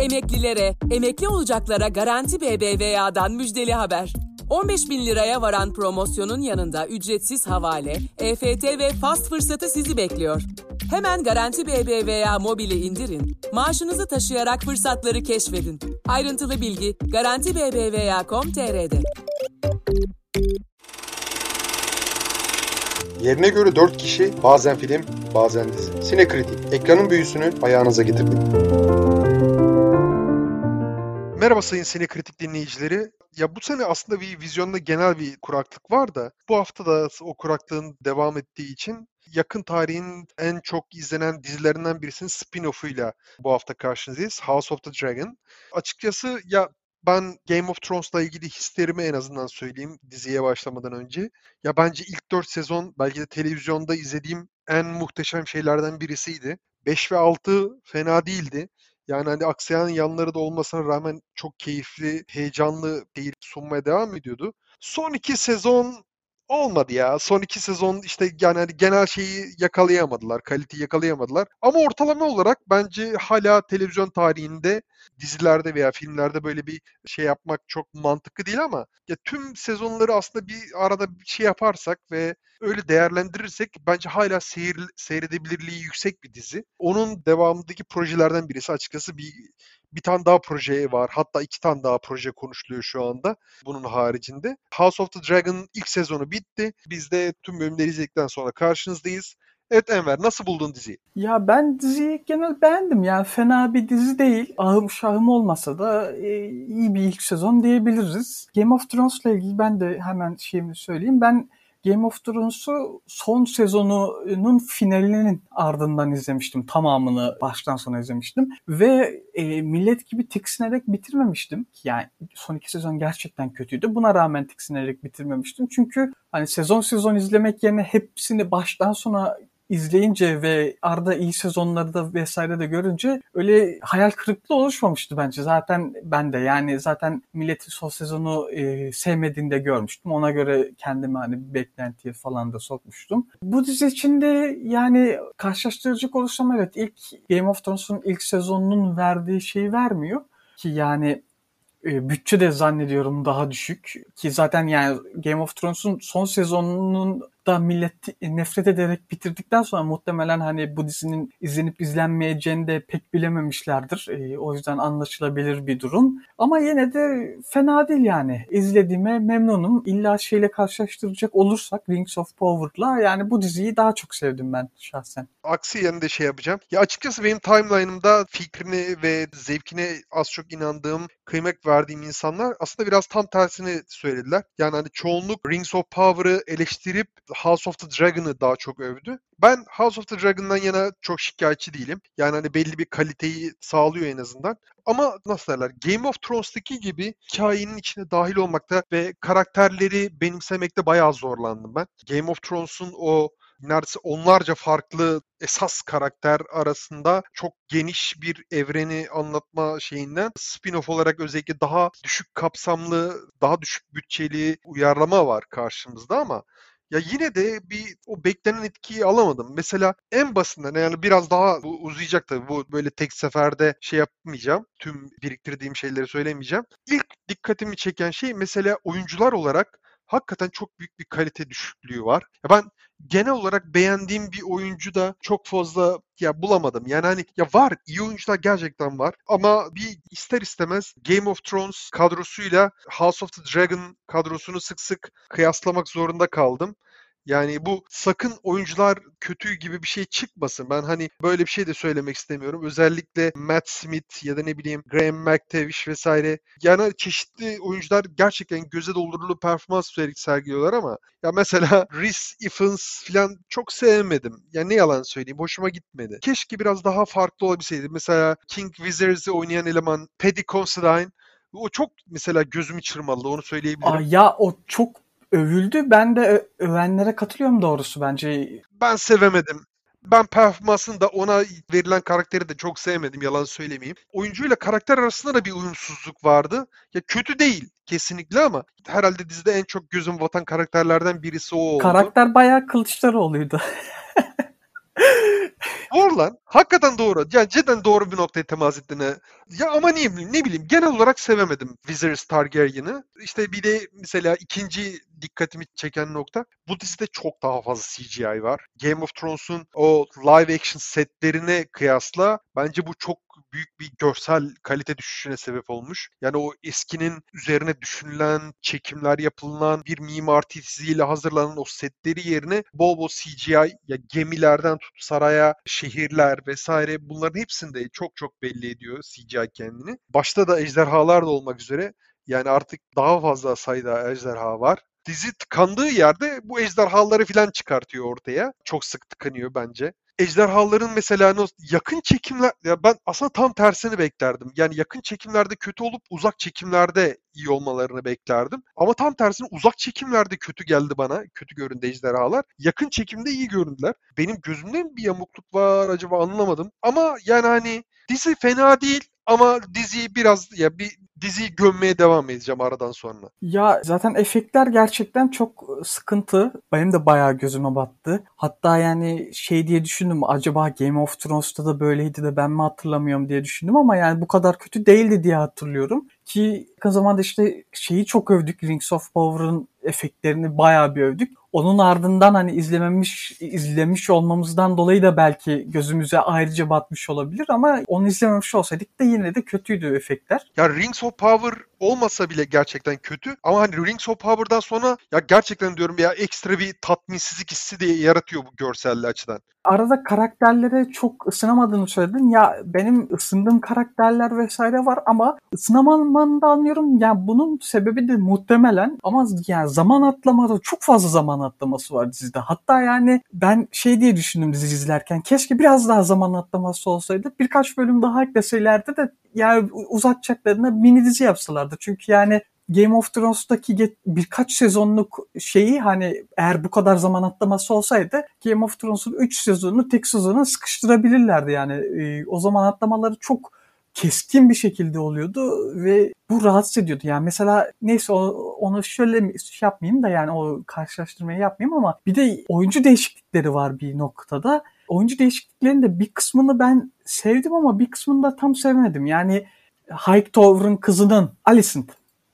Emeklilere, emekli olacaklara Garanti BBVA'dan müjdeli haber. 15 bin liraya varan promosyonun yanında ücretsiz havale, EFT ve fast fırsatı sizi bekliyor. Hemen Garanti BBVA mobili indirin, maaşınızı taşıyarak fırsatları keşfedin. Ayrıntılı bilgi Garanti BBVA.com.tr'de. Yerine göre 4 kişi bazen film, bazen dizi. Sinekritik, ekranın büyüsünü ayağınıza getirdik. Merhaba sayın Sinekritik dinleyicileri. Ya bu sene aslında bir vizyonda genel bir kuraklık var da bu hafta da o kuraklığın devam ettiği için yakın tarihin en çok izlenen dizilerinden birisinin spin-off'uyla bu hafta karşınızdayız. House of the Dragon. Açıkçası ya ben Game of Thrones'la ilgili hislerimi en azından söyleyeyim diziye başlamadan önce. Ya bence ilk 4 sezon belki de televizyonda izlediğim en muhteşem şeylerden birisiydi. 5 ve 6 fena değildi. Yani hani aksayan yanları da olmasına rağmen çok keyifli, heyecanlı değil sunmaya devam ediyordu. Son iki sezon olmadı ya. Son iki sezon işte yani hani genel şeyi yakalayamadılar, kaliteyi yakalayamadılar. Ama ortalama olarak bence hala televizyon tarihinde dizilerde veya filmlerde böyle bir şey yapmak çok mantıklı değil ama ya tüm sezonları aslında bir arada bir şey yaparsak ve öyle değerlendirirsek bence hala seyir, seyredebilirliği yüksek bir dizi. Onun devamındaki projelerden birisi açıkçası bir bir tane daha proje var. Hatta iki tane daha proje konuşuluyor şu anda bunun haricinde. House of the Dragon ilk sezonu bitti. Biz de tüm bölümleri izledikten sonra karşınızdayız. Evet Enver nasıl buldun diziyi? Ya ben diziyi genel beğendim. Yani fena bir dizi değil. Ahım şahım olmasa da e, iyi bir ilk sezon diyebiliriz. Game of Thrones'la ilgili ben de hemen şeyimi söyleyeyim. Ben Game of Thrones'u son sezonunun finalinin ardından izlemiştim. Tamamını baştan sona izlemiştim. Ve e, millet gibi tiksinerek bitirmemiştim. Yani son iki sezon gerçekten kötüydü. Buna rağmen tiksinerek bitirmemiştim. Çünkü hani sezon sezon izlemek yerine hepsini baştan sona izleyince ve arada iyi sezonları da vesaire de görünce öyle hayal kırıklığı oluşmamıştı bence. Zaten ben de yani zaten milletin son sezonu e, sevmediğini de görmüştüm. Ona göre kendimi hani bir beklentiye falan da sokmuştum. Bu dizi içinde yani karşılaştıracak olursam evet ilk Game of Thrones'un ilk sezonunun verdiği şeyi vermiyor. Ki yani e, bütçe de zannediyorum daha düşük. Ki zaten yani Game of Thrones'un son sezonunun da millet nefret ederek bitirdikten sonra muhtemelen hani bu dizinin izlenip izlenmeyeceğini de pek bilememişlerdir. E, o yüzden anlaşılabilir bir durum. Ama yine de fena değil yani. İzlediğime memnunum. İlla şeyle karşılaştıracak olursak Rings of Power'la yani bu diziyi daha çok sevdim ben şahsen. Aksi yanında şey yapacağım. Ya açıkçası benim timeline'ımda fikrine ve zevkine az çok inandığım, kıymet verdiğim insanlar aslında biraz tam tersini söylediler. Yani hani çoğunluk Rings of Power'ı eleştirip House of the Dragon'ı daha çok övdü. Ben House of the Dragon'dan yana çok şikayetçi değilim. Yani hani belli bir kaliteyi sağlıyor en azından. Ama nasıl derler? Game of Thrones'taki gibi hikayenin içine dahil olmakta ve karakterleri benimsemekte bayağı zorlandım ben. Game of Thrones'un o neredeyse onlarca farklı esas karakter arasında çok geniş bir evreni anlatma şeyinden spin-off olarak özellikle daha düşük kapsamlı, daha düşük bütçeli uyarlama var karşımızda ama ya yine de bir o beklenen etkiyi alamadım. Mesela en basitinden yani biraz daha bu uzayacak tabii. Bu böyle tek seferde şey yapmayacağım. Tüm biriktirdiğim şeyleri söylemeyeceğim. İlk dikkatimi çeken şey mesela oyuncular olarak hakikaten çok büyük bir kalite düşüklüğü var. Ya ben genel olarak beğendiğim bir oyuncu da çok fazla ya bulamadım. Yani hani ya var iyi oyuncular gerçekten var ama bir ister istemez Game of Thrones kadrosuyla House of the Dragon kadrosunu sık sık kıyaslamak zorunda kaldım. Yani bu sakın oyuncular kötü gibi bir şey çıkmasın. Ben hani böyle bir şey de söylemek istemiyorum. Özellikle Matt Smith ya da ne bileyim Graham McTavish vesaire. Yani çeşitli oyuncular gerçekten göze doldurulu performans sergiliyorlar ama ya mesela Rhys Ifans falan çok sevmedim. Yani ne yalan söyleyeyim hoşuma gitmedi. Keşke biraz daha farklı olabilseydi. Mesela King Wizards'ı oynayan eleman Paddy Considine o çok mesela gözümü çırmaladı onu söyleyebilirim. Aa, ya o çok övüldü. Ben de övenlere katılıyorum doğrusu bence. Ben sevemedim. Ben performansını da ona verilen karakteri de çok sevmedim yalan söylemeyeyim. Oyuncuyla karakter arasında da bir uyumsuzluk vardı. Ya kötü değil kesinlikle ama herhalde dizide en çok gözüm vatan karakterlerden birisi o oldu. Karakter bayağı Kılıçdaroğlu'ydu. Doğru lan. Hakikaten doğru. Yani cidden doğru bir noktaya temas ettiğini. Ya ama niye ne bileyim genel olarak sevemedim Viserys Targaryen'ı. İşte bir de mesela ikinci dikkatimi çeken nokta bu dizide çok daha fazla CGI var. Game of Thrones'un o live action setlerine kıyasla bence bu çok büyük bir görsel kalite düşüşüne sebep olmuş. Yani o eskinin üzerine düşünülen, çekimler yapılan, bir mimar titiziyle hazırlanan o setleri yerine bol bol CGI ya gemilerden tut saraya, şehirler vesaire bunların hepsinde çok çok belli ediyor CGI kendini. Başta da ejderhalar da olmak üzere yani artık daha fazla sayıda ejderha var dizi tıkandığı yerde bu ejderhaları falan çıkartıyor ortaya. Çok sık tıkanıyor bence. Ejderhaların mesela yakın çekimler ya ben aslında tam tersini beklerdim. Yani yakın çekimlerde kötü olup uzak çekimlerde iyi olmalarını beklerdim. Ama tam tersine uzak çekimlerde kötü geldi bana. Kötü göründü ejderhalar. Yakın çekimde iyi göründüler. Benim gözümde mi bir yamukluk var acaba anlamadım. Ama yani hani dizi fena değil ama diziyi biraz ya bir diziyi gömmeye devam edeceğim aradan sonra. Ya zaten efektler gerçekten çok sıkıntı. Benim de bayağı gözüme battı. Hatta yani şey diye düşündüm acaba Game of Thrones'ta da böyleydi de ben mi hatırlamıyorum diye düşündüm ama yani bu kadar kötü değildi diye hatırlıyorum. Ki yakın zamanda işte şeyi çok övdük. Rings of Power'ın efektlerini bayağı bir övdük. Onun ardından hani izlememiş izlemiş olmamızdan dolayı da belki gözümüze ayrıca batmış olabilir ama onu izlememiş olsaydık da yine de kötüydü efektler. Ya Rings of Power olmasa bile gerçekten kötü. Ama hani Rings of Power'dan sonra ya gerçekten diyorum ya ekstra bir tatminsizlik hissi de yaratıyor bu görselli açıdan. Arada karakterlere çok ısınamadığını söyledin. Ya benim ısındığım karakterler vesaire var ama ısınamamanı da anlıyorum. Yani bunun sebebi de muhtemelen ama yani zaman atlamada çok fazla zaman atlaması var dizide. Hatta yani ben şey diye düşündüm dizi izlerken keşke biraz daha zaman atlaması olsaydı. Birkaç bölüm daha ekleselerdi de yani uzatacaklarına mini dizi yapsalardı. Çünkü yani Game of Thrones'taki birkaç sezonluk şeyi hani eğer bu kadar zaman atlaması olsaydı Game of Thrones'un 3 sezonunu tek sezona sıkıştırabilirlerdi yani. E, o zaman atlamaları çok keskin bir şekilde oluyordu ve bu rahatsız ediyordu. Yani mesela neyse onu şöyle şey yapmayayım da yani o karşılaştırmayı yapmayayım ama bir de oyuncu değişiklikleri var bir noktada. Oyuncu değişikliklerinin de bir kısmını ben sevdim ama bir kısmını da tam sevmedim. Yani Hightower'ın kızının Alicent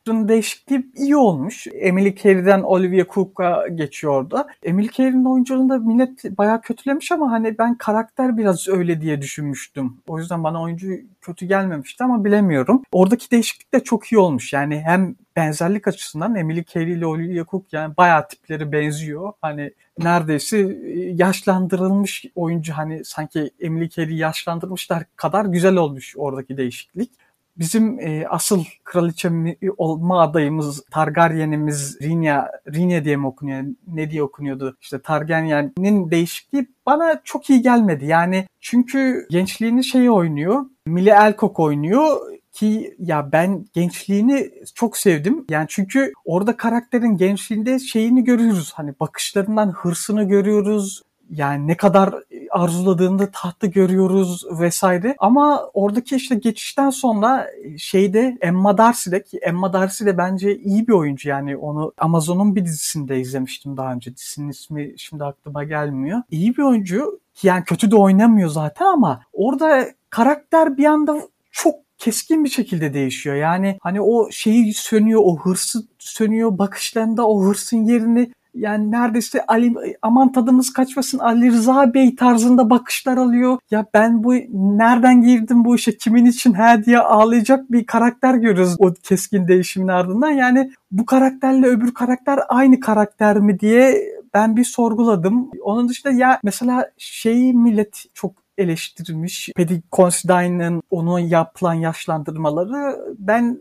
değişikliği iyi olmuş. Emily Carey'den Olivia Cook'a geçiyordu. Emily Carey'nin oyunculuğunda millet bayağı kötülemiş ama hani ben karakter biraz öyle diye düşünmüştüm. O yüzden bana oyuncu kötü gelmemişti ama bilemiyorum. Oradaki değişiklik de çok iyi olmuş. Yani hem benzerlik açısından Emily Carey ile Olivia Cook yani bayağı tipleri benziyor. Hani neredeyse e, yaşlandırılmış oyuncu hani sanki Emily Carey yaşlandırmışlar kadar güzel olmuş oradaki değişiklik bizim e, asıl kraliçe olma adayımız Targaryen'imiz Rhaenyra, Rhaenyra diye mi okunuyor? Ne diye okunuyordu? İşte Targaryen'in değişikliği bana çok iyi gelmedi. Yani çünkü gençliğini şey oynuyor. Millie Alcock oynuyor ki ya ben gençliğini çok sevdim. Yani çünkü orada karakterin gençliğinde şeyini görüyoruz. Hani bakışlarından hırsını görüyoruz yani ne kadar arzuladığında tahtı görüyoruz vesaire. Ama oradaki işte geçişten sonra şeyde Emma Darcy'de ki Emma Darcy de bence iyi bir oyuncu yani onu Amazon'un bir dizisinde izlemiştim daha önce. Dizinin ismi şimdi aklıma gelmiyor. İyi bir oyuncu yani kötü de oynamıyor zaten ama orada karakter bir anda çok keskin bir şekilde değişiyor. Yani hani o şeyi sönüyor, o hırsı sönüyor, bakışlarında o hırsın yerini yani neredeyse Ali aman tadımız kaçmasın Ali Rıza Bey tarzında bakışlar alıyor. Ya ben bu nereden girdim bu işe kimin için he diye ağlayacak bir karakter görüyoruz o keskin değişimin ardından. Yani bu karakterle öbür karakter aynı karakter mi diye ben bir sorguladım. Onun dışında ya mesela şeyi millet çok eleştirilmiş. Paddy Considine'ın onu yapılan yaşlandırmaları ben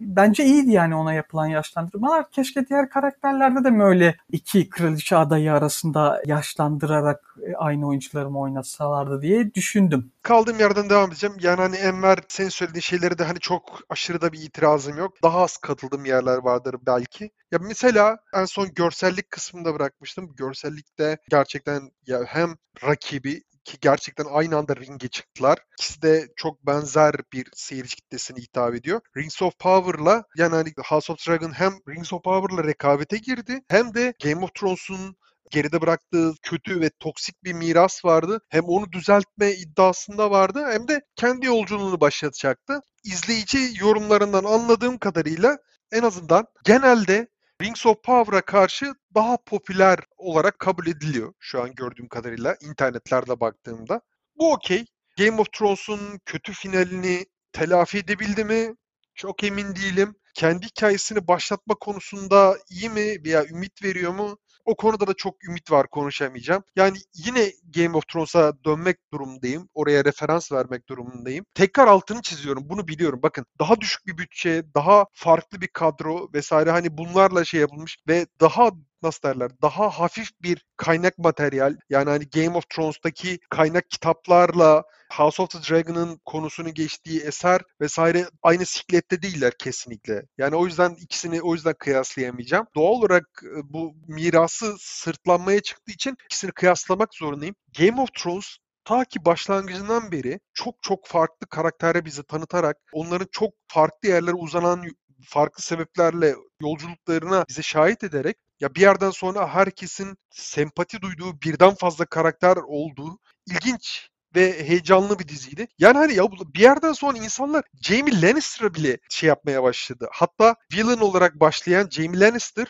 bence iyiydi yani ona yapılan yaşlandırmalar. Keşke diğer karakterlerde de böyle iki kraliçe adayı arasında yaşlandırarak e, aynı oyuncuları mı oynatsalardı diye düşündüm. Kaldığım yerden devam edeceğim. Yani hani Enver senin söylediğin şeyleri de hani çok aşırı da bir itirazım yok. Daha az katıldığım yerler vardır belki. Ya mesela en son görsellik kısmında bırakmıştım. Görsellikte gerçekten ya hem rakibi ki gerçekten aynı anda ringe çıktılar. İkisi de çok benzer bir seyirci kitlesine hitap ediyor. Rings of Power'la yani hani House of Dragon hem Rings of Power'la rekabete girdi hem de Game of Thrones'un geride bıraktığı kötü ve toksik bir miras vardı. Hem onu düzeltme iddiasında vardı hem de kendi yolculuğunu başlatacaktı. İzleyici yorumlarından anladığım kadarıyla en azından genelde Rings of Power'a karşı daha popüler olarak kabul ediliyor şu an gördüğüm kadarıyla internetlerde baktığımda. Bu okey. Game of Thrones'un kötü finalini telafi edebildi mi? Çok emin değilim. Kendi hikayesini başlatma konusunda iyi mi veya ümit veriyor mu? O konuda da çok ümit var konuşamayacağım. Yani yine Game of Thrones'a dönmek durumundayım. Oraya referans vermek durumundayım. Tekrar altını çiziyorum. Bunu biliyorum. Bakın daha düşük bir bütçe, daha farklı bir kadro vesaire hani bunlarla şey yapılmış ve daha nasıl derler daha hafif bir kaynak materyal yani hani Game of Thrones'taki kaynak kitaplarla House of the Dragon'ın konusunu geçtiği eser vesaire aynı siklette değiller kesinlikle. Yani o yüzden ikisini o yüzden kıyaslayamayacağım. Doğal olarak bu mirası sırtlanmaya çıktığı için ikisini kıyaslamak zorundayım. Game of Thrones ta ki başlangıcından beri çok çok farklı karakterleri bizi tanıtarak onların çok farklı yerlere uzanan farklı sebeplerle yolculuklarına bize şahit ederek ya bir yerden sonra herkesin sempati duyduğu birden fazla karakter olduğu ilginç ve heyecanlı bir diziydi. Yani hani ya bir yerden sonra insanlar Jamie Lannister'a bile şey yapmaya başladı. Hatta villain olarak başlayan Jamie Lannister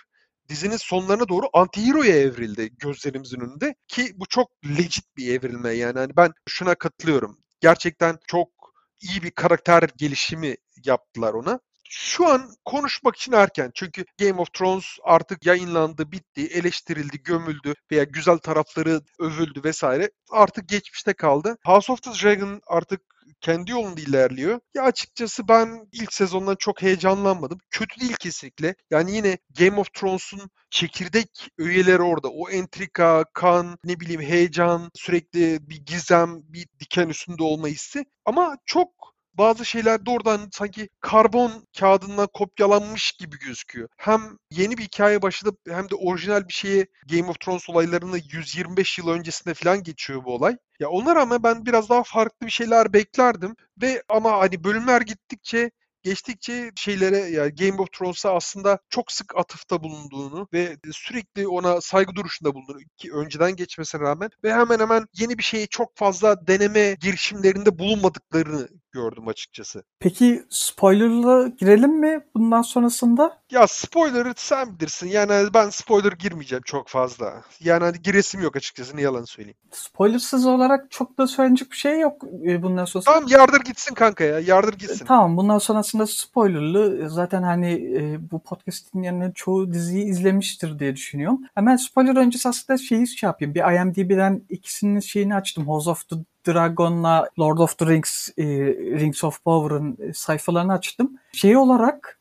dizinin sonlarına doğru antihero'ya evrildi gözlerimizin önünde ki bu çok legit bir evrilme yani hani ben şuna katılıyorum. Gerçekten çok iyi bir karakter gelişimi yaptılar ona şu an konuşmak için erken. Çünkü Game of Thrones artık yayınlandı, bitti, eleştirildi, gömüldü veya güzel tarafları övüldü vesaire. Artık geçmişte kaldı. House of the Dragon artık kendi yolunda ilerliyor. Ya açıkçası ben ilk sezondan çok heyecanlanmadım. Kötü değil kesinlikle. Yani yine Game of Thrones'un çekirdek üyeleri orada. O entrika, kan, ne bileyim heyecan, sürekli bir gizem, bir diken üstünde olma hissi. Ama çok bazı şeyler doğrudan sanki karbon kağıdından kopyalanmış gibi gözüküyor. Hem yeni bir hikaye başladı hem de orijinal bir şeye Game of Thrones olaylarını 125 yıl öncesinde falan geçiyor bu olay. Ya ona rağmen ben biraz daha farklı bir şeyler beklerdim ve ama hani bölümler gittikçe geçtikçe şeylere yani Game of Thrones'a aslında çok sık atıfta bulunduğunu ve sürekli ona saygı duruşunda bulunduğunu ki önceden geçmesine rağmen ve hemen hemen yeni bir şeyi çok fazla deneme girişimlerinde bulunmadıklarını gördüm açıkçası. Peki spoilerla girelim mi bundan sonrasında? Ya spoiler'ı sen bilirsin. Yani ben spoiler girmeyeceğim çok fazla. Yani hani giresim yok açıkçası ne yalan söyleyeyim. Spoilersız olarak çok da söylenecek bir şey yok e, bundan sonra. Tamam yardır gitsin kanka ya yardır gitsin. Tamam bundan sonrasında spoilerlı zaten hani e, bu podcast dinleyenlerin çoğu diziyi izlemiştir diye düşünüyorum. Hemen spoiler öncesi aslında şeyi şey yapayım. Bir IMDb'den ikisinin şeyini açtım. House of the Dragon'la Lord of the Rings, e, Rings of Power'ın e, sayfalarını açtım. Şey olarak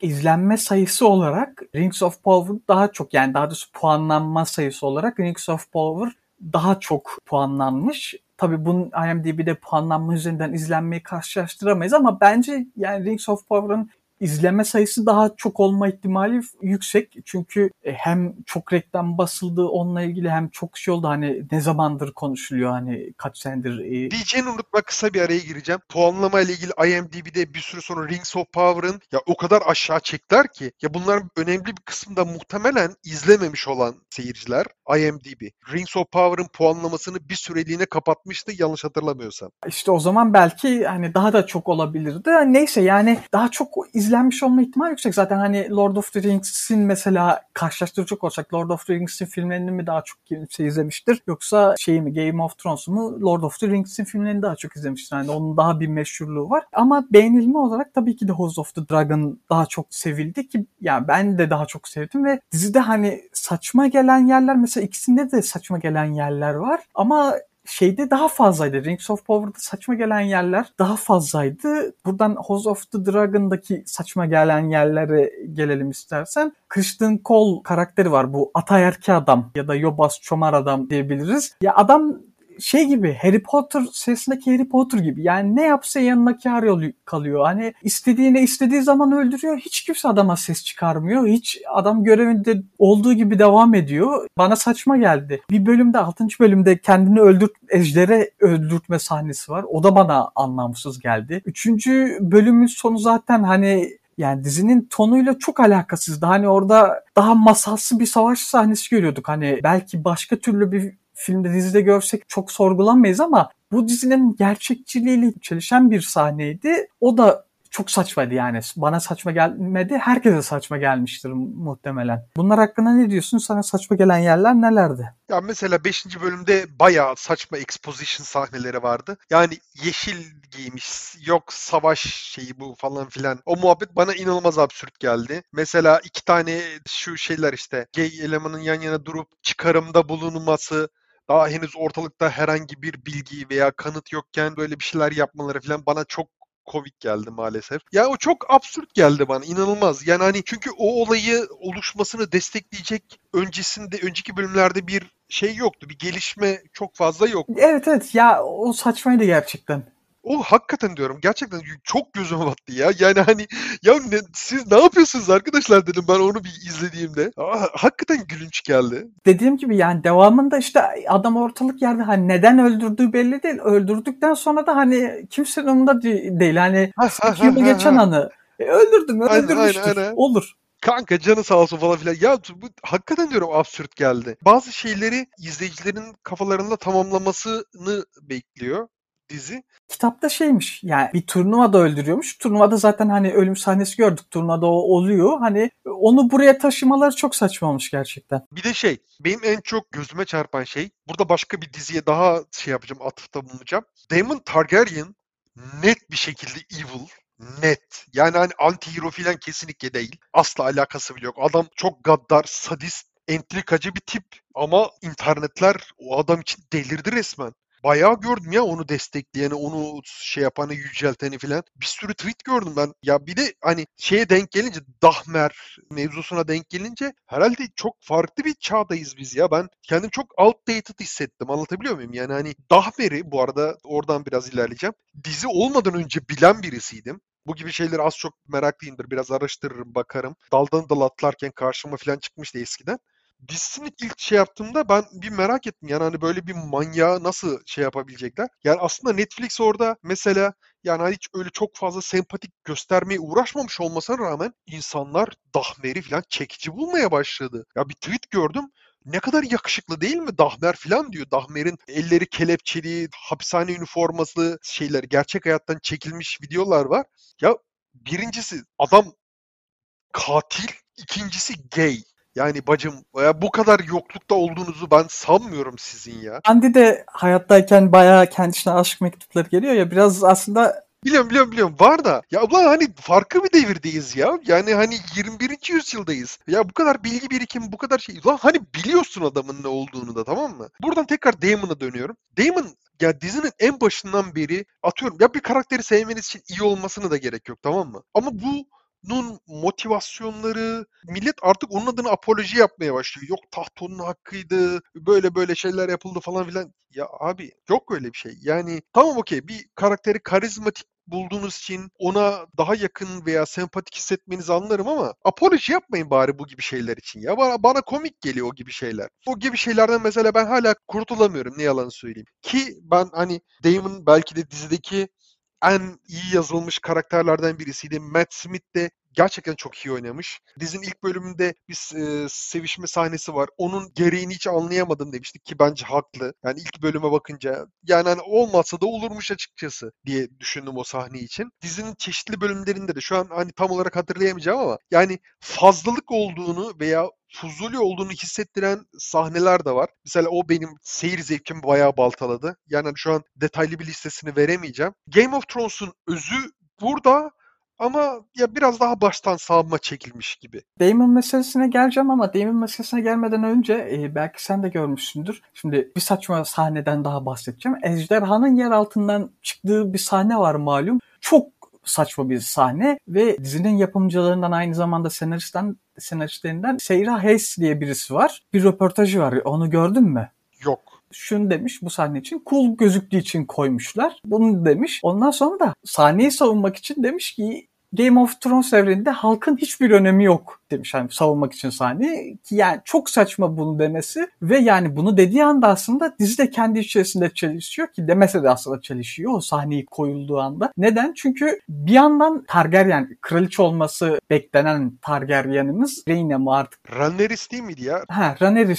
izlenme sayısı olarak Rings of Power daha çok yani daha doğrusu puanlanma sayısı olarak Rings of Power daha çok puanlanmış. Tabii bunun IMDb'de puanlanma üzerinden izlenmeyi karşılaştıramayız ama bence yani Rings of Power'ın izleme sayısı daha çok olma ihtimali yüksek. Çünkü e, hem çok reklam basıldı onunla ilgili hem çok şey oldu hani ne zamandır konuşuluyor hani kaç senedir. E... Diyeceğini unutma kısa bir araya gireceğim. Puanlama ile ilgili IMDb'de bir süre sonra Rings of Power'ın ya o kadar aşağı çektiler ki ya bunların önemli bir kısmında muhtemelen izlememiş olan seyirciler IMDb. Rings of Power'ın puanlamasını bir süreliğine kapatmıştı yanlış hatırlamıyorsam. İşte o zaman belki hani daha da çok olabilirdi. Neyse yani daha çok iz izlenmiş olma ihtimali yüksek. Zaten hani Lord of the Rings'in mesela karşılaştıracak olsak Lord of the Rings'in filmlerini mi daha çok kimse izlemiştir? Yoksa şey mi Game of Thrones mu Lord of the Rings'in filmlerini daha çok izlemiştir. Yani onun daha bir meşhurluğu var. Ama beğenilme olarak tabii ki de House of the Dragon daha çok sevildi ki yani ben de daha çok sevdim ve dizide hani saçma gelen yerler mesela ikisinde de saçma gelen yerler var ama şeyde daha fazlaydı. Rings of Power'da saçma gelen yerler daha fazlaydı. Buradan House of the Dragon'daki saçma gelen yerlere gelelim istersen. Christian Cole karakteri var bu atayerki adam ya da yobaz çomar adam diyebiliriz. Ya adam şey gibi Harry Potter serisindeki Harry Potter gibi. Yani ne yapsa yanına kar kalıyor. Hani istediğine istediği zaman öldürüyor. Hiç kimse adama ses çıkarmıyor. Hiç adam görevinde olduğu gibi devam ediyor. Bana saçma geldi. Bir bölümde 6. bölümde kendini öldürt ejdere öldürtme sahnesi var. O da bana anlamsız geldi. Üçüncü bölümün sonu zaten hani Yani dizinin tonuyla çok alakasızdı. Hani orada daha masalsı bir savaş sahnesi görüyorduk. Hani belki başka türlü bir filmde dizide görsek çok sorgulanmayız ama bu dizinin gerçekçiliğiyle çelişen bir sahneydi. O da çok saçmaydı yani. Bana saçma gelmedi. Herkese saçma gelmiştir muhtemelen. Bunlar hakkında ne diyorsun? Sana saçma gelen yerler nelerdi? Ya mesela 5. bölümde bayağı saçma exposition sahneleri vardı. Yani yeşil giymiş, yok savaş şeyi bu falan filan. O muhabbet bana inanılmaz absürt geldi. Mesela iki tane şu şeyler işte gay elemanın yan yana durup çıkarımda bulunması, daha henüz ortalıkta herhangi bir bilgi veya kanıt yokken böyle bir şeyler yapmaları falan bana çok komik geldi maalesef. Ya o çok absürt geldi bana inanılmaz. Yani hani çünkü o olayı oluşmasını destekleyecek öncesinde önceki bölümlerde bir şey yoktu. Bir gelişme çok fazla yok. Evet evet ya o saçmaydı gerçekten. O hakikaten diyorum gerçekten çok gözüme battı ya. Yani hani ya ne, siz ne yapıyorsunuz arkadaşlar dedim ben onu bir izlediğimde. Aa, hakikaten gülünç geldi. Dediğim gibi yani devamında işte adam ortalık yerde hani neden öldürdüğü belli değil. Öldürdükten sonra da hani kimsenin umurunda değil. Hani yılı geçen anı. E, öldürdüm mü öldürmüştür. Aynen, aynen. Olur kanka canı sağ olsun falan filan. Ya bu hakikaten diyorum absürt geldi. Bazı şeyleri izleyicilerin kafalarında tamamlamasını bekliyor dizi. Kitapta şeymiş yani bir turnuvada öldürüyormuş. Turnuvada zaten hani ölüm sahnesi gördük. Turnuvada o oluyor. Hani onu buraya taşımaları çok saçma olmuş gerçekten. Bir de şey benim en çok gözüme çarpan şey burada başka bir diziye daha şey yapacağım atıfta bulunacağım. Daemon Targaryen net bir şekilde evil net. Yani hani anti hero filan kesinlikle değil. Asla alakası bile yok. Adam çok gaddar, sadist, entrikacı bir tip. Ama internetler o adam için delirdi resmen bayağı gördüm ya onu destekleyeni, onu şey yapanı, yücelteni filan. Bir sürü tweet gördüm ben. Ya bir de hani şeye denk gelince Dahmer mevzusuna denk gelince herhalde çok farklı bir çağdayız biz ya. Ben kendim çok outdated hissettim. Anlatabiliyor muyum? Yani hani Dahmer'i bu arada oradan biraz ilerleyeceğim. Dizi olmadan önce bilen birisiydim. Bu gibi şeyleri az çok meraklıyımdır. Biraz araştırırım, bakarım. Daldan dal atlarken karşıma falan çıkmıştı eskiden dizisini ilk şey yaptığımda ben bir merak ettim. Yani hani böyle bir manyağı nasıl şey yapabilecekler? Yani aslında Netflix orada mesela yani hani hiç öyle çok fazla sempatik göstermeye uğraşmamış olmasına rağmen insanlar Dahmer'i falan çekici bulmaya başladı. Ya bir tweet gördüm ne kadar yakışıklı değil mi Dahmer falan diyor. Dahmer'in elleri kelepçeli, hapishane üniforması şeyler gerçek hayattan çekilmiş videolar var. Ya birincisi adam katil, ikincisi gay. Yani bacım ya bu kadar yoklukta olduğunuzu ben sanmıyorum sizin ya. Andy de hayattayken bayağı kendisine aşk mektupları geliyor ya biraz aslında Biliyorum biliyorum biliyorum var da ya ulan hani farklı bir devirdeyiz ya. Yani hani 21. yüzyıldayız. Ya bu kadar bilgi birikimi bu kadar şey. Ulan hani biliyorsun adamın ne olduğunu da tamam mı? Buradan tekrar Damon'a dönüyorum. Damon ya dizinin en başından beri atıyorum ya bir karakteri sevmeniz için iyi olmasını da gerek yok tamam mı? Ama bu nun motivasyonları millet artık onun adına apoloji yapmaya başlıyor. Yok taht onun hakkıydı. Böyle böyle şeyler yapıldı falan filan. Ya abi yok öyle bir şey. Yani tamam okey bir karakteri karizmatik bulduğunuz için ona daha yakın veya sempatik hissetmenizi anlarım ama apoloji yapmayın bari bu gibi şeyler için ya. Bana, bana komik geliyor o gibi şeyler. O gibi şeylerden mesela ben hala kurtulamıyorum ne yalan söyleyeyim. Ki ben hani Damon belki de dizideki en iyi yazılmış karakterlerden birisiydi. Matt Smith de gerçekten çok iyi oynamış. Dizinin ilk bölümünde bir e, sevişme sahnesi var. Onun gereğini hiç anlayamadım demiştik ki bence haklı. Yani ilk bölüme bakınca yani hani olmasa da olurmuş açıkçası diye düşündüm o sahne için. Dizinin çeşitli bölümlerinde de şu an hani tam olarak hatırlayamayacağım ama yani fazlalık olduğunu veya fuzuli olduğunu hissettiren sahneler de var. Mesela o benim seyir zevkimi bayağı baltaladı. Yani hani şu an detaylı bir listesini veremeyeceğim. Game of Thrones'un özü burada ama ya biraz daha baştan savunma çekilmiş gibi. Damon meselesine geleceğim ama Damon meselesine gelmeden önce e, belki sen de görmüşsündür. Şimdi bir saçma sahneden daha bahsedeceğim. Ejderhanın yer altından çıktığı bir sahne var malum. Çok saçma bir sahne ve dizinin yapımcılarından aynı zamanda senaristten senaristlerinden Seyra Hayes diye birisi var. Bir röportajı var. Onu gördün mü? Yok şunu demiş bu sahne için cool gözüktüğü için koymuşlar. Bunu demiş. Ondan sonra da sahneyi savunmak için demiş ki Game of Thrones evreninde halkın hiçbir önemi yok demiş hani savunmak için sahneyi. Ki yani çok saçma bunu demesi ve yani bunu dediği anda aslında dizi de kendi içerisinde çelişiyor ki demese de aslında çelişiyor o sahneyi koyulduğu anda. Neden? Çünkü bir yandan Targaryen kraliçe olması beklenen Targaryen'imiz Rhaena mı artık? Rhaenyra değil miydi ya? Ha Rhaenyra,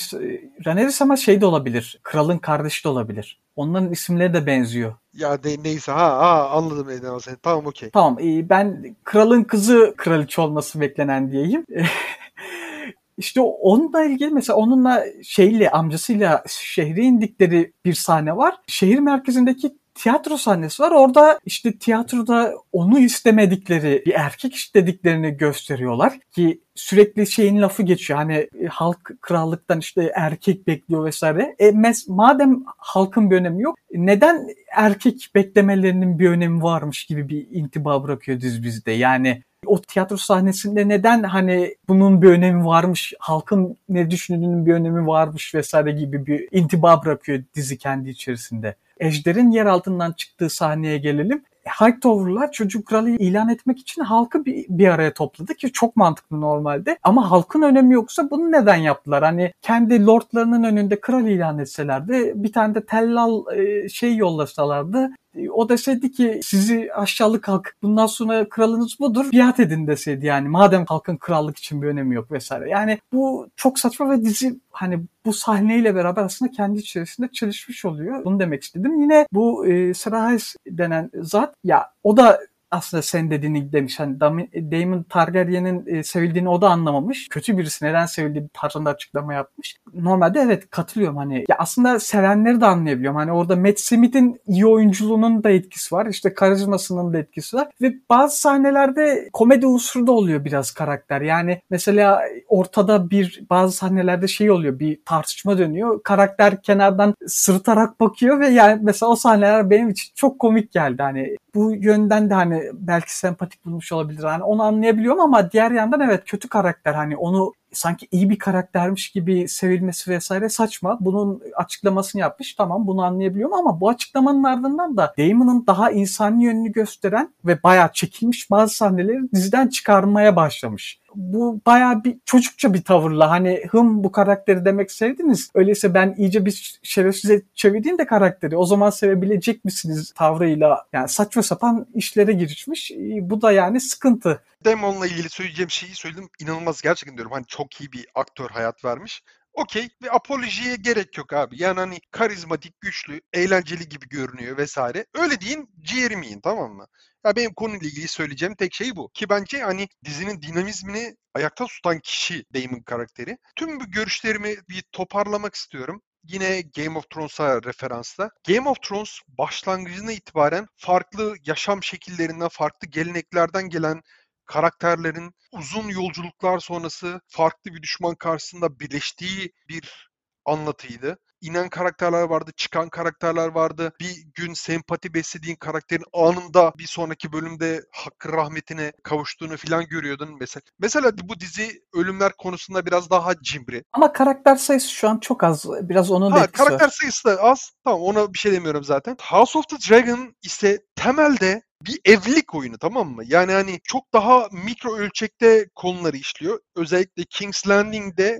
Rhaenyra ama şey de olabilir. Kralın kardeşi de olabilir. Onların isimleri de benziyor. Ya de, neyse ha, ha anladım neden seni. Tamam okey. Tamam e, ben kralın kızı kraliçe olması beklenen diyeyim. İşte onunla ilgili mesela onunla şeyle amcasıyla şehre indikleri bir sahne var. Şehir merkezindeki tiyatro sahnesi var. Orada işte tiyatroda onu istemedikleri bir erkek istediklerini gösteriyorlar ki sürekli şeyin lafı geçiyor. Hani e, halk krallıktan işte erkek bekliyor vesaire. E, mes madem halkın bir önemi yok neden erkek beklemelerinin bir önemi varmış gibi bir intiba bırakıyor diz bizde. Yani o tiyatro sahnesinde neden hani bunun bir önemi varmış, halkın ne düşündüğünün bir önemi varmış vesaire gibi bir intiba bırakıyor dizi kendi içerisinde. Ejder'in yer altından çıktığı sahneye gelelim. Hightower'lar çocuk kralı ilan etmek için halkı bir, bir araya topladı ki çok mantıklı normalde. Ama halkın önemi yoksa bunu neden yaptılar? Hani kendi lordlarının önünde kral ilan etselerdi bir tane de tellal e, şey yollasalardı o deseydi ki sizi aşağılık halk bundan sonra kralınız budur biat edin deseydi yani madem halkın krallık için bir önemi yok vesaire. Yani bu çok saçma ve dizi hani bu sahneyle beraber aslında kendi içerisinde çalışmış oluyor. Bunu demek istedim. Yine bu e, Sarahis denen zat ya o da aslında sen dediğini demiş. Hani Damon Targaryen'in e, sevildiğini o da anlamamış. Kötü birisi neden sevildiği tarzında açıklama yapmış. Normalde evet katılıyorum hani. Ya aslında sevenleri de anlayabiliyorum. Hani orada Matt Smith'in iyi oyunculuğunun da etkisi var. İşte karizmasının da etkisi var. Ve bazı sahnelerde komedi unsuru da oluyor biraz karakter. Yani mesela ortada bir bazı sahnelerde şey oluyor. Bir tartışma dönüyor. Karakter kenardan sırıtarak bakıyor ve yani mesela o sahneler benim için çok komik geldi. Hani bu yönden de hani belki sempatik bulmuş olabilir. Hani onu anlayabiliyorum ama diğer yandan evet kötü karakter hani onu sanki iyi bir karaktermiş gibi sevilmesi vesaire saçma. Bunun açıklamasını yapmış. Tamam bunu anlayabiliyorum ama bu açıklamanın ardından da Damon'ın daha insani yönünü gösteren ve bayağı çekilmiş bazı sahneleri diziden çıkarmaya başlamış bu baya bir çocukça bir tavırla hani hım bu karakteri demek sevdiniz. Öyleyse ben iyice bir şerefsize çevireyim de karakteri o zaman sevebilecek misiniz tavrıyla yani saçma sapan işlere girişmiş. Bu da yani sıkıntı. Demon'la ilgili söyleyeceğim şeyi söyledim. İnanılmaz gerçekten diyorum. Hani çok iyi bir aktör hayat vermiş. Okey ve apolojiye gerek yok abi. Yani hani karizmatik, güçlü, eğlenceli gibi görünüyor vesaire. Öyle deyin, ciğerimi yiyin tamam mı? Ya benim konuyla ilgili söyleyeceğim tek şey bu. Ki bence hani dizinin dinamizmini ayakta tutan kişi Damon karakteri. Tüm bu görüşlerimi bir toparlamak istiyorum. Yine Game of Thrones'a referansla. Game of Thrones başlangıcına itibaren farklı yaşam şekillerinden, farklı geleneklerden gelen karakterlerin uzun yolculuklar sonrası farklı bir düşman karşısında birleştiği bir anlatıydı inen karakterler vardı, çıkan karakterler vardı. Bir gün sempati beslediğin karakterin anında bir sonraki bölümde hakkı rahmetine kavuştuğunu falan görüyordun mesela. Mesela bu dizi ölümler konusunda biraz daha cimri. Ama karakter sayısı şu an çok az. Biraz onun ha, etkisi karakter sayısı da az. Tamam ona bir şey demiyorum zaten. House of the Dragon ise temelde bir evlilik oyunu tamam mı? Yani hani çok daha mikro ölçekte konuları işliyor. Özellikle King's Landing'de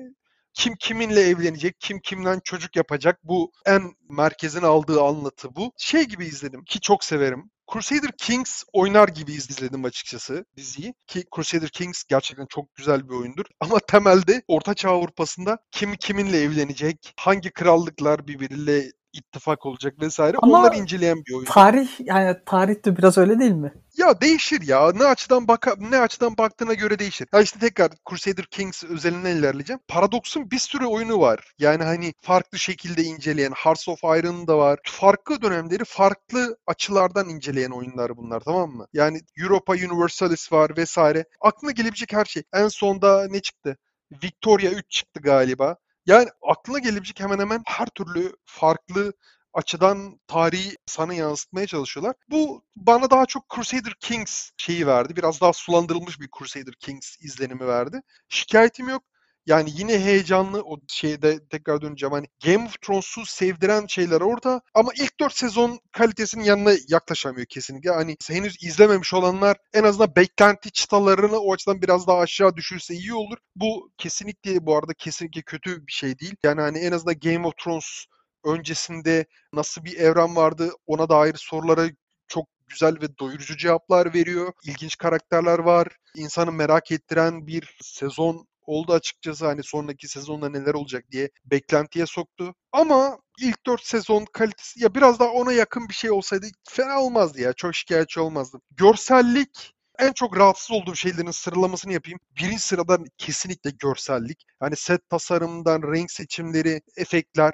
kim kiminle evlenecek, kim kimden çocuk yapacak bu en merkezin aldığı anlatı bu. Şey gibi izledim ki çok severim. Crusader Kings oynar gibi izledim açıkçası diziyi. Ki Crusader Kings gerçekten çok güzel bir oyundur. Ama temelde Orta Çağ Avrupa'sında kim kiminle evlenecek, hangi krallıklar birbiriyle ittifak olacak vesaire Ama onları inceleyen bir oyun. Tarih yani tarih de biraz öyle değil mi? Ya değişir ya. Ne açıdan baka ne açıdan baktığına göre değişir. Ya işte tekrar Crusader Kings özelinden ilerleyeceğim. Paradox'un bir sürü oyunu var. Yani hani farklı şekilde inceleyen Hearts of Iron'ın da var. Farklı dönemleri farklı açılardan inceleyen oyunlar bunlar tamam mı? Yani Europa Universalis var vesaire. Aklına gelebilecek her şey. En sonda ne çıktı? Victoria 3 çıktı galiba. Yani aklına gelebilecek hemen hemen her türlü farklı açıdan tarihi sana yansıtmaya çalışıyorlar. Bu bana daha çok Crusader Kings şeyi verdi. Biraz daha sulandırılmış bir Crusader Kings izlenimi verdi. Şikayetim yok. Yani yine heyecanlı o şeyde tekrar döneceğim. Hani Game of Thrones'u sevdiren şeyler orada ama ilk 4 sezon kalitesinin yanına yaklaşamıyor kesinlikle. Hani henüz izlememiş olanlar en azından beklenti çıtalarını o açıdan biraz daha aşağı düşürse iyi olur. Bu kesinlikle bu arada kesinlikle kötü bir şey değil. Yani hani en azından Game of Thrones öncesinde nasıl bir evren vardı ona dair sorulara çok güzel ve doyurucu cevaplar veriyor. İlginç karakterler var. İnsanı merak ettiren bir sezon oldu açıkçası hani sonraki sezonda neler olacak diye beklentiye soktu. Ama ilk 4 sezon kalitesi ya biraz daha ona yakın bir şey olsaydı fena olmazdı ya. Çok şikayetçi olmazdım. Görsellik en çok rahatsız olduğum şeylerin sıralamasını yapayım. Birinci sırada kesinlikle görsellik. Yani set tasarımından renk seçimleri, efektler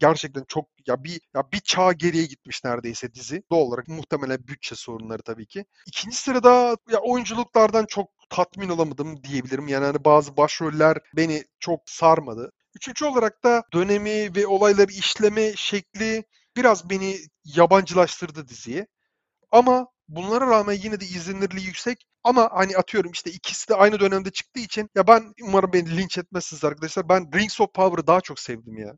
gerçekten çok ya bir ya bir çağ geriye gitmiş neredeyse dizi. Doğal olarak muhtemelen bütçe sorunları tabii ki. İkinci sırada ya oyunculuklardan çok tatmin olamadım diyebilirim. Yani hani bazı başroller beni çok sarmadı. Üçüncü olarak da dönemi ve olayları işleme şekli biraz beni yabancılaştırdı diziye. Ama bunlara rağmen yine de izlenirliği yüksek. Ama hani atıyorum işte ikisi de aynı dönemde çıktığı için ya ben umarım beni linç etmezsiniz arkadaşlar. Ben Rings of Power'ı daha çok sevdim ya.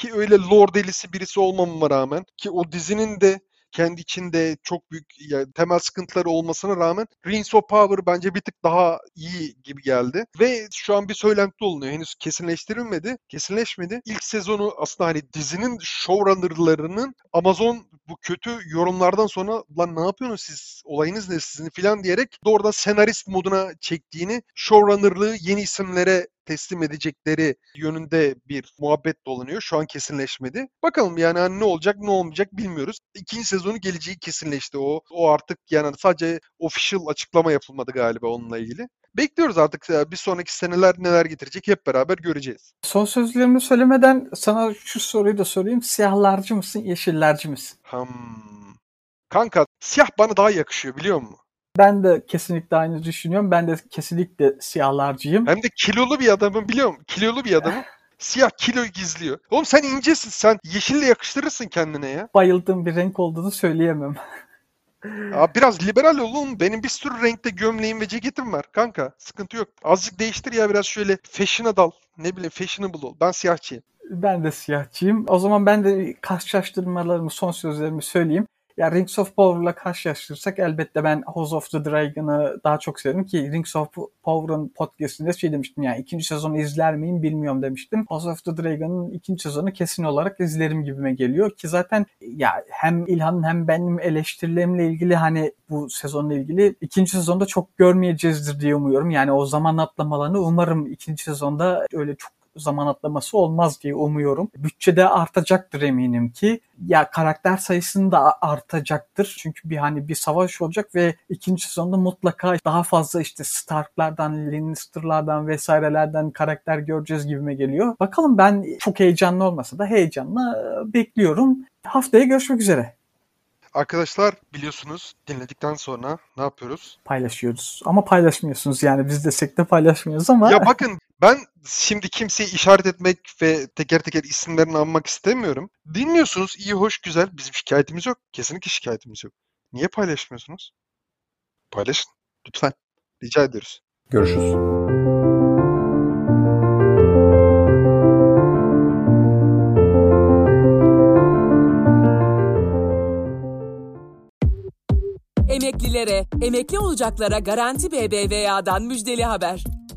Ki öyle lore delisi birisi olmamama rağmen ki o dizinin de kendi içinde çok büyük yani temel sıkıntıları olmasına rağmen Rings of Power bence bir tık daha iyi gibi geldi. Ve şu an bir söylenti olunuyor. Henüz kesinleştirilmedi. Kesinleşmedi. İlk sezonu aslında hani dizinin showrunnerlarının Amazon bu kötü yorumlardan sonra lan ne yapıyorsunuz siz olayınız ne sizin filan diyerek doğrudan senarist moduna çektiğini showrunnerlığı yeni isimlere teslim edecekleri yönünde bir muhabbet dolanıyor. Şu an kesinleşmedi. Bakalım yani hani ne olacak ne olmayacak bilmiyoruz. İkinci sezonu geleceği kesinleşti o. O artık yani sadece official açıklama yapılmadı galiba onunla ilgili. Bekliyoruz artık bir sonraki seneler neler getirecek hep beraber göreceğiz. Son sözlerimi söylemeden sana şu soruyu da sorayım. Siyahlarcı mısın, yeşillerci misin? Hmm. Kanka siyah bana daha yakışıyor biliyor musun? Ben de kesinlikle aynı düşünüyorum. Ben de kesinlikle siyahlarcıyım. Hem de kilolu bir adamım biliyor musun? Kilolu bir adamım. Siyah kilo gizliyor. Oğlum sen incesin. Sen yeşille yakıştırırsın kendine ya. Bayıldığım bir renk olduğunu söyleyemem. Abi biraz liberal olun. Benim bir sürü renkte gömleğim ve ceketim var kanka. Sıkıntı yok. Azıcık değiştir ya biraz şöyle fashion'a dal. Ne bileyim fashionable ol. Ben siyahçıyım. Ben de siyahçıyım. O zaman ben de karşılaştırmalarımı, son sözlerimi söyleyeyim. Ya Rings of Power'la karşılaştırırsak elbette ben House of the Dragon'ı daha çok severim ki Rings of Power'ın podcastinde şey demiştim yani ikinci sezonu izler miyim bilmiyorum demiştim. House of the Dragon'ın ikinci sezonu kesin olarak izlerim gibime geliyor ki zaten ya hem İlhan'ın hem benim eleştirilerimle ilgili hani bu sezonla ilgili ikinci sezonda çok görmeyeceğizdir diye umuyorum. Yani o zaman atlamalarını umarım ikinci sezonda öyle çok zaman atlaması olmaz diye umuyorum. Bütçede artacaktır eminim ki. Ya karakter sayısını da artacaktır. Çünkü bir hani bir savaş olacak ve ikinci sezonda mutlaka daha fazla işte Stark'lardan, Lannister'lardan vesairelerden karakter göreceğiz gibime geliyor. Bakalım ben çok heyecanlı olmasa da heyecanla bekliyorum. Haftaya görüşmek üzere. Arkadaşlar biliyorsunuz dinledikten sonra ne yapıyoruz? Paylaşıyoruz. Ama paylaşmıyorsunuz yani biz desek de paylaşmıyoruz ama. Ya bakın ben şimdi kimseyi işaret etmek ve teker teker isimlerini anmak istemiyorum. Dinliyorsunuz iyi hoş güzel bizim şikayetimiz yok. Kesinlikle şikayetimiz yok. Niye paylaşmıyorsunuz? Paylaşın lütfen. Rica ediyoruz. Görüşürüz. Emeklilere, emekli olacaklara Garanti BBVA'dan müjdeli haber.